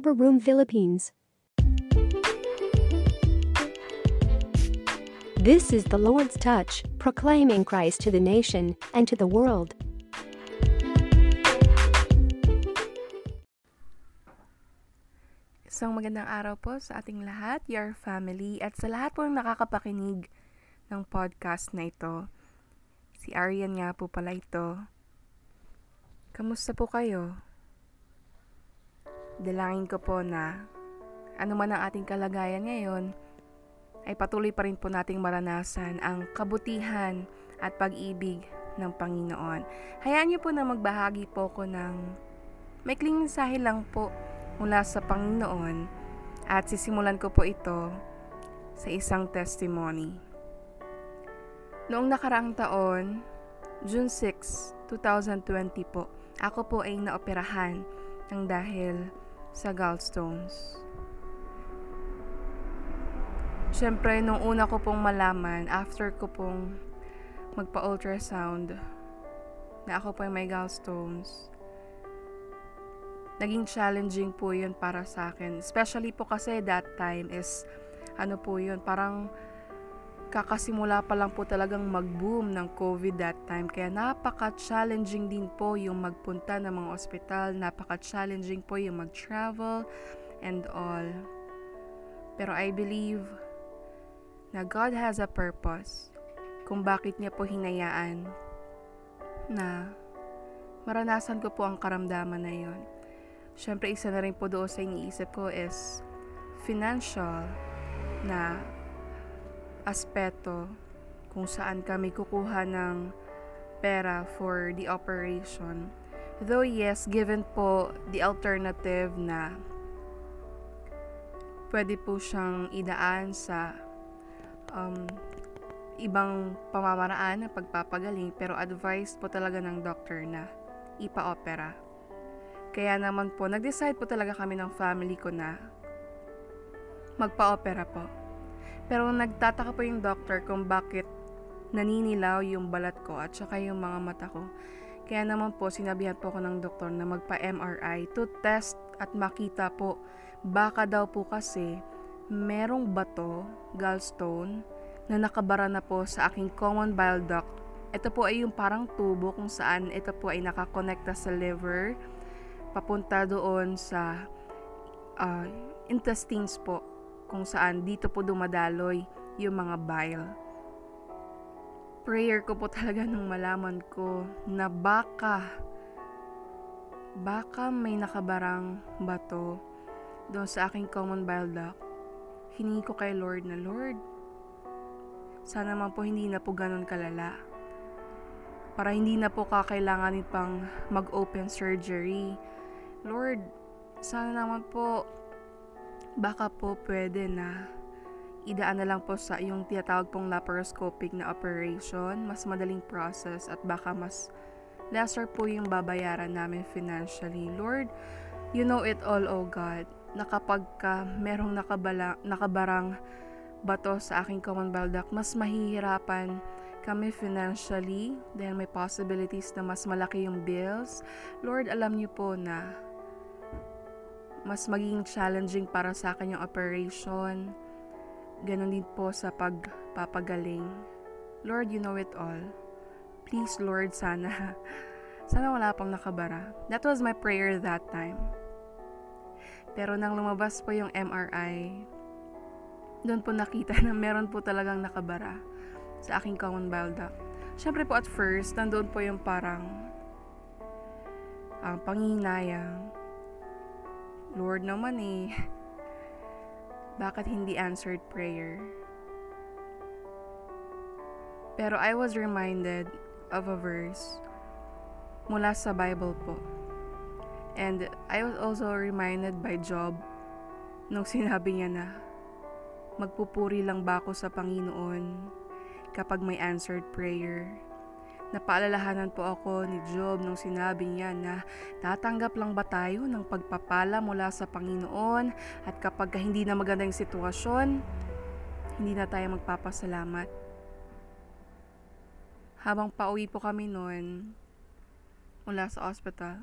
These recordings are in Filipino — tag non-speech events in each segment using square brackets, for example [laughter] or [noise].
Rubber Room Philippines. This is the Lord's touch, proclaiming Christ to the nation and to the world. Isang magandang araw po sa ating lahat, your family, at sa lahat po nakakapakinig ng podcast na ito. Si Arian nga po pala ito. Kamusta po kayo? Dalangin ko po na ano man ang ating kalagayan ngayon, ay patuloy pa rin po nating maranasan ang kabutihan at pag-ibig ng Panginoon. Hayaan niyo po na magbahagi po ko ng maikling mensahe lang po mula sa Panginoon at sisimulan ko po ito sa isang testimony. Noong nakaraang taon, June 6, 2020 po, ako po ay naoperahan ng dahil sa gallstones. Siyempre, nung una ko pong malaman, after ko pong magpa-ultrasound, na ako po ay may gallstones, naging challenging po yun para sa akin. Especially po kasi that time is, ano po yun, parang kakasimula pa lang po talagang mag-boom ng COVID that time. Kaya napaka-challenging din po yung magpunta ng mga ospital. Napaka-challenging po yung mag-travel and all. Pero I believe na God has a purpose kung bakit niya po hinayaan na maranasan ko po ang karamdaman na yon. Siyempre, isa na rin po doon sa iniisip ko is financial na aspeto kung saan kami kukuha ng pera for the operation. Though yes, given po the alternative na pwede po siyang idaan sa um, ibang pamamaraan ng pagpapagaling pero advised po talaga ng doctor na ipa-opera. Kaya naman po, nag-decide po talaga kami ng family ko na magpa-opera po. Pero nagtataka po yung doctor kung bakit naninilaw yung balat ko at saka yung mga mata ko. Kaya naman po, sinabihan po ako ng doktor na magpa-MRI to test at makita po baka daw po kasi merong bato, gallstone, na nakabara na po sa aking common bile duct. Ito po ay yung parang tubo kung saan ito po ay nakakonekta sa liver, papunta doon sa uh, intestines po kung saan dito po dumadaloy yung mga bile. Prayer ko po talaga nung malaman ko na baka baka may nakabarang bato doon sa aking common bile duct. Hiningi ko kay Lord na Lord, sana man po hindi na po ganun kalala. Para hindi na po kakailanganin pang mag-open surgery Lord, sana naman po, baka po pwede na idaan na lang po sa yung tinatawag pong laparoscopic na operation, mas madaling process at baka mas lesser po yung babayaran namin financially. Lord, you know it all, oh God, na kapag ka merong nakabala, nakabarang bato sa aking common duct, mas mahihirapan kami financially dahil may possibilities na mas malaki yung bills. Lord, alam niyo po na mas maging challenging para sa akin yung operation. Ganon din po sa pagpapagaling. Lord, you know it all. Please, Lord, sana, [laughs] sana wala pang nakabara. That was my prayer that time. Pero nang lumabas po yung MRI, doon po nakita na meron po talagang nakabara sa aking common bile duct. Siyempre po at first, nandoon po yung parang ang uh, panginayang Lord naman eh, bakit hindi answered prayer? Pero I was reminded of a verse mula sa Bible po. And I was also reminded by Job nung [laughs] sinabi niya na magpupuri lang ba ako sa Panginoon kapag may answered prayer Napaalalahanan po ako ni Job nung sinabi niya na tatanggap lang ba tayo ng pagpapala mula sa Panginoon at kapag hindi na maganda yung sitwasyon, hindi na tayo magpapasalamat. Habang pauwi po kami noon mula sa ospital,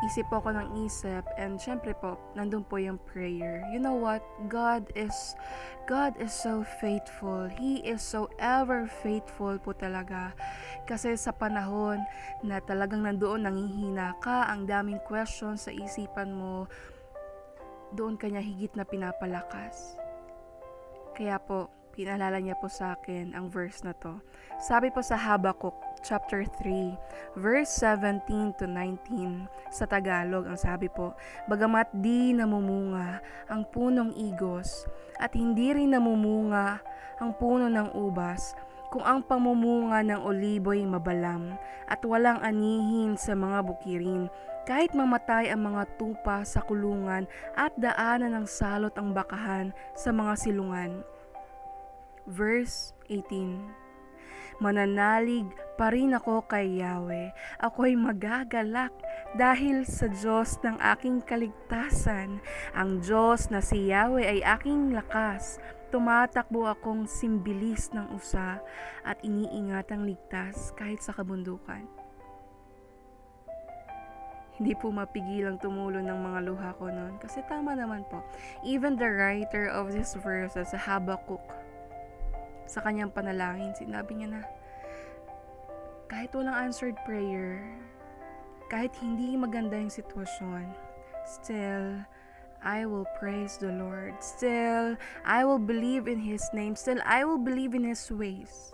isip po ako ng isip and syempre po nandun po yung prayer. You know what? God is God is so faithful. He is so ever faithful po talaga. Kasi sa panahon na talagang nandoon nangihina ka ang daming questions sa isipan mo doon kanya higit na pinapalakas. Kaya po pinalala niya po sa akin ang verse na to. Sabi po sa Habakuk chapter 3, verse 17 to 19 sa Tagalog ang sabi po, Bagamat di namumunga ang punong igos at hindi rin namumunga ang puno ng ubas, kung ang pamumunga ng oliboy mabalam at walang anihin sa mga bukirin, kahit mamatay ang mga tupa sa kulungan at daanan ng salot ang bakahan sa mga silungan. Verse 18 Mananalig pa rin ako kay Yahweh. Ako'y magagalak dahil sa Diyos ng aking kaligtasan. Ang Diyos na si Yahweh ay aking lakas. Tumatakbo akong simbilis ng usa at iniingatang ligtas kahit sa kabundukan. Hindi po mapigilang tumulo ng mga luha ko noon. Kasi tama naman po. Even the writer of this verse sa Habakkuk sa kanyang panalangin, sinabi niya na, kahit walang answered prayer, kahit hindi maganda yung sitwasyon, still, I will praise the Lord. Still, I will believe in His name. Still, I will believe in His ways.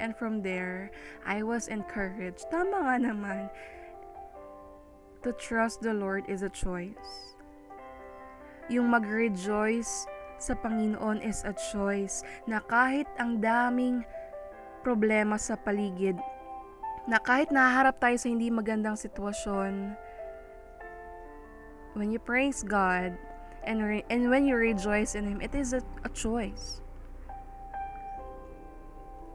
And from there, I was encouraged. Tama nga naman. To trust the Lord is a choice. Yung mag-rejoice sa Panginoon is a choice na kahit ang daming problema sa paligid, na kahit naharap tayo sa hindi magandang sitwasyon, when you praise God and, re- and when you rejoice in Him, it is a, a choice.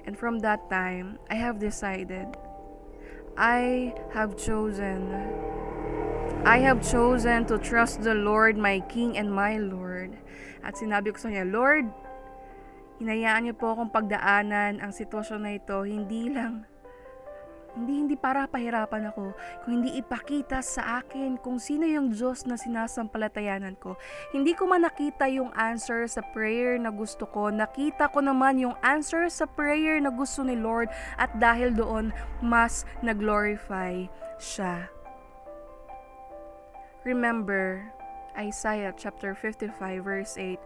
And from that time, I have decided, I have chosen I have chosen to trust the Lord, my King and my Lord. At sinabi ko sa kanya, Lord, hinayaan niyo po akong pagdaanan ang sitwasyon na ito, hindi lang hindi hindi para pahirapan ako, kung hindi ipakita sa akin kung sino yung Diyos na sinasampalatayanan ko. Hindi ko man nakita yung answer sa prayer na gusto ko, nakita ko naman yung answer sa prayer na gusto ni Lord at dahil doon, mas nag-glorify siya. Remember, Isaiah chapter 55 verse 8,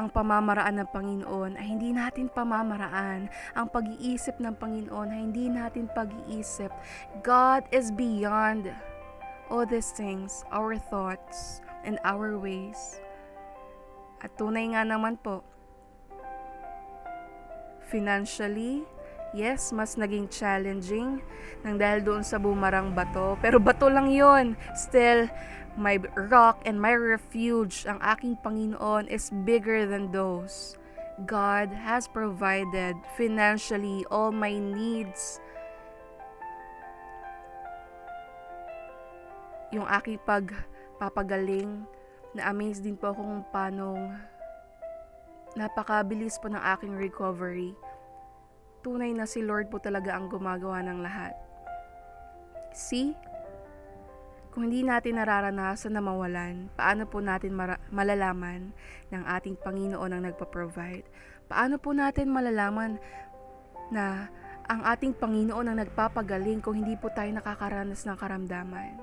ang pamamaraan ng Panginoon ay hindi natin pamamaraan. Ang pag-iisip ng Panginoon ay hindi natin pag-iisip. God is beyond all these things, our thoughts and our ways. At tunay nga naman po, financially, Yes, mas naging challenging nang dahil doon sa bumarang bato. Pero bato lang yon. Still, my rock and my refuge, ang aking Panginoon, is bigger than those. God has provided financially all my needs. Yung aking pagpapagaling, na-amaze din po akong paano napakabilis po ng aking recovery tunay na si Lord po talaga ang gumagawa ng lahat. See? Kung hindi natin nararanasan na mawalan, paano po natin mara- malalaman ng ating Panginoon ang nagpa-provide? Paano po natin malalaman na ang ating Panginoon ang nagpapagaling kung hindi po tayo nakakaranas ng karamdaman?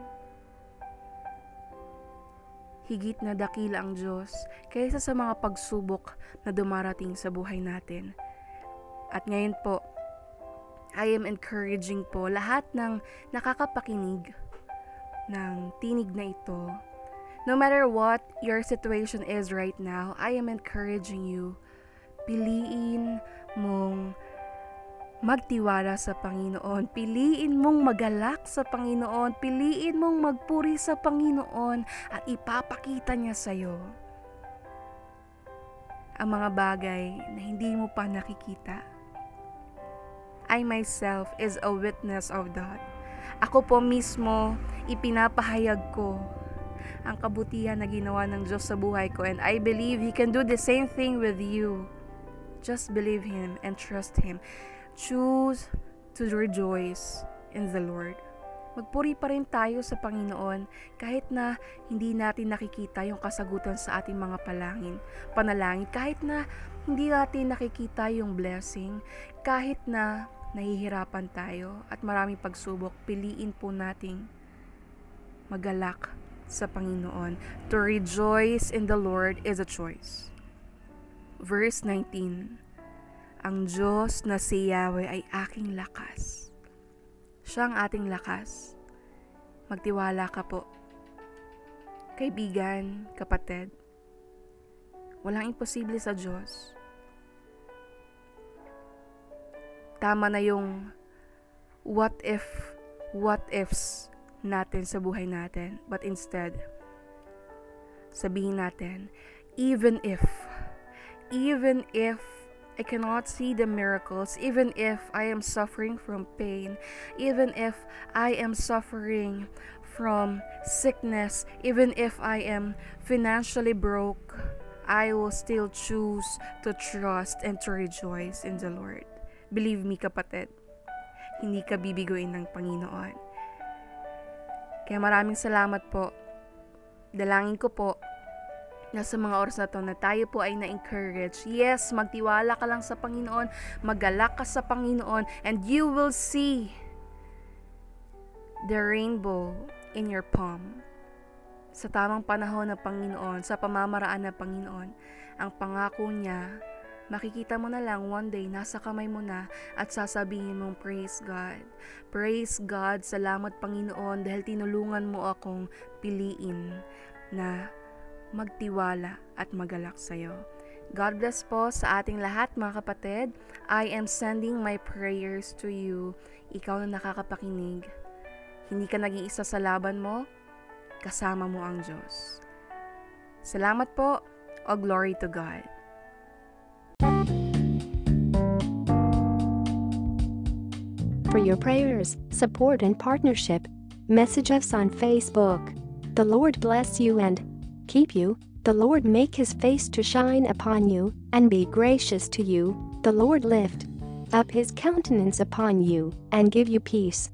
Higit na dakila ang Diyos kaysa sa mga pagsubok na dumarating sa buhay natin at ngayon po, I am encouraging po lahat ng nakakapakinig ng tinig na ito. No matter what your situation is right now, I am encouraging you. Piliin mong magtiwala sa Panginoon. Piliin mong magalak sa Panginoon. Piliin mong magpuri sa Panginoon at ipapakita niya sa iyo ang mga bagay na hindi mo pa nakikita. I myself is a witness of that. Ako po mismo, ipinapahayag ko ang kabutihan na ginawa ng Diyos sa buhay ko and I believe He can do the same thing with you. Just believe Him and trust Him. Choose to rejoice in the Lord. Magpuri pa rin tayo sa Panginoon kahit na hindi natin nakikita yung kasagutan sa ating mga palangin, panalangin, kahit na hindi natin nakikita yung blessing, kahit na nahihirapan tayo at maraming pagsubok, piliin po nating magalak sa Panginoon. To rejoice in the Lord is a choice. Verse 19 Ang Diyos na si Yahweh ay aking lakas siya ang ating lakas. Magtiwala ka po. Kaibigan, kapatid, walang imposible sa Diyos. Tama na yung what if, what ifs natin sa buhay natin. But instead, sabihin natin, even if, even if I cannot see the miracles, even if I am suffering from pain, even if I am suffering from sickness, even if I am financially broke, I will still choose to trust and to rejoice in the Lord. Believe me, kapatid, hindi ka bibiguin ng Panginoon. Kaya maraming salamat po. Dalangin ko po na sa mga oras na to na tayo po ay na-encourage. Yes, magtiwala ka lang sa Panginoon, magalak ka sa Panginoon, and you will see the rainbow in your palm. Sa tamang panahon ng Panginoon, sa pamamaraan ng Panginoon, ang pangako niya, makikita mo na lang one day, nasa kamay mo na at sasabihin mong, Praise God. Praise God, salamat Panginoon dahil tinulungan mo akong piliin na magtiwala at magalak sa iyo. God bless po sa ating lahat mga kapatid. I am sending my prayers to you. Ikaw na nakakapakinig. Hindi ka nag-iisa sa laban mo, kasama mo ang Diyos. Salamat po. O glory to God. For your prayers, support, and partnership, message us on Facebook. The Lord bless you and keep you, the Lord make his face to shine upon you, and be gracious to you, the Lord lift up his countenance upon you, and give you peace.